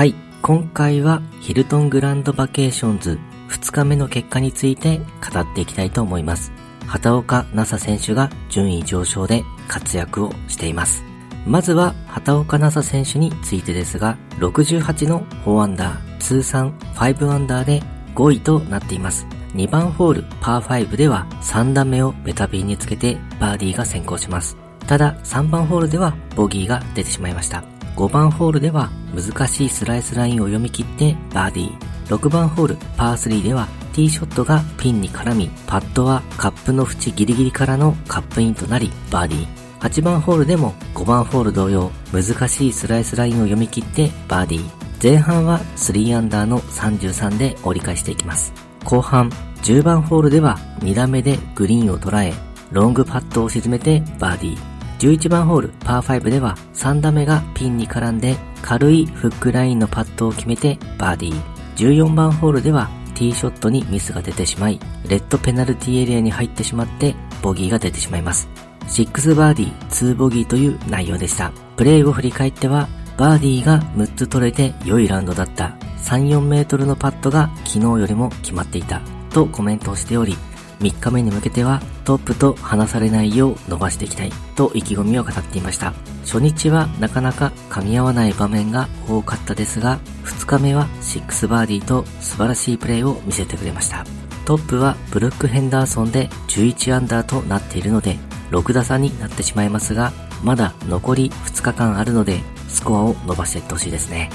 はい、今回はヒルトングランドバケーションズ2日目の結果について語っていきたいと思います。畑岡奈紗選手が順位上昇で活躍をしています。まずは畑岡奈紗選手についてですが、68の4アンダー、通算5アンダーで5位となっています。2番ホールパー5では3段目をベタビーにつけてバーディーが先行します。ただ3番ホールではボギーが出てしまいました。5番ホールでは難しいスライスラインを読み切ってバーディー。6番ホールパー3ではティーショットがピンに絡み、パッドはカップの縁ギリギリからのカップインとなりバーディー。8番ホールでも5番ホール同様難しいスライスラインを読み切ってバーディー。前半は3アンダーの33で折り返していきます。後半10番ホールでは2打目でグリーンを捉え、ロングパットを沈めてバーディー。11番ホールパー5では3打目がピンに絡んで軽いフックラインのパットを決めてバーディー。14番ホールではティーショットにミスが出てしまい、レッドペナルティエリアに入ってしまってボギーが出てしまいます。6バーディー、2ボギーという内容でした。プレイを振り返っては、バーディーが6つ取れて良いラウンドだった。3、4メートルのパットが昨日よりも決まっていた。とコメントをしており、3日目に向けてはトップと離されないよう伸ばしていきたいと意気込みを語っていました。初日はなかなか噛み合わない場面が多かったですが、2日目は6バーディーと素晴らしいプレーを見せてくれました。トップはブルック・ヘンダーソンで11アンダーとなっているので、6打差になってしまいますが、まだ残り2日間あるので、スコアを伸ばしていってほしいですね。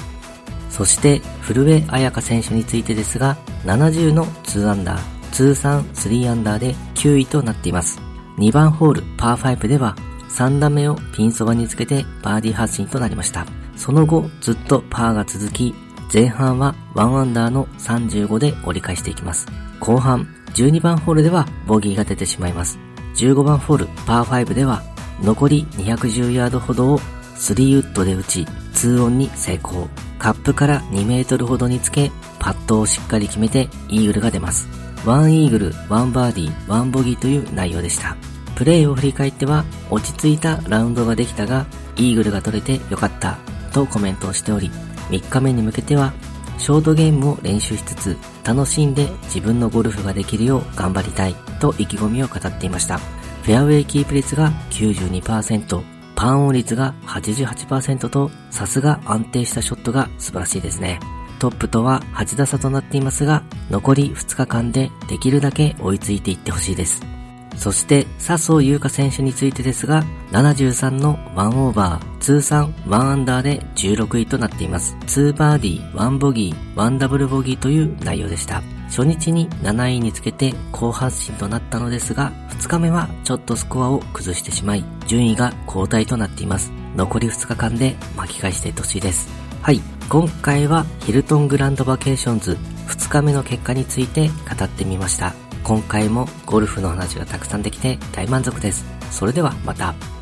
そして、古江彩香選手についてですが、70の2アンダー、通算3アンダーで9位となっています。2番ホールパー5では、3打目をピンそばにつけてバーディー発進となりました。その後、ずっとパーが続き、前半は1アンダーの35で折り返していきます。後半、12番ホールではボギーが出てしまいます。15番ホールパー5では残り210ヤードほどを3ウッドで打ち2オンに成功。カップから2メートルほどにつけパットをしっかり決めてイーグルが出ます。1イーグル、1バーディー、1ボギーという内容でした。プレイを振り返っては落ち着いたラウンドができたがイーグルが取れてよかったとコメントをしており3日目に向けてはショートゲームを練習しつつ楽しんで自分のゴルフができるよう頑張りたいと意気込みを語っていました。フェアウェイキープ率が92%、パンオン率が88%とさすが安定したショットが素晴らしいですね。トップとは8打差となっていますが、残り2日間でできるだけ追いついていってほしいです。そして笹生優花選手についてですが、73の1オーバー、通算1アンダーで16位となっています。2バーディー、1ボギー、1ダブルボギーという内容でした。初日に7位につけて好発進となったのですが、2日目はちょっとスコアを崩してしまい、順位が後退となっています。残り2日間で巻き返していってほしいです。はい、今回はヒルトングランドバケーションズ2日目の結果について語ってみました。今回もゴルフの話がたくさんできて大満足です。それではまた。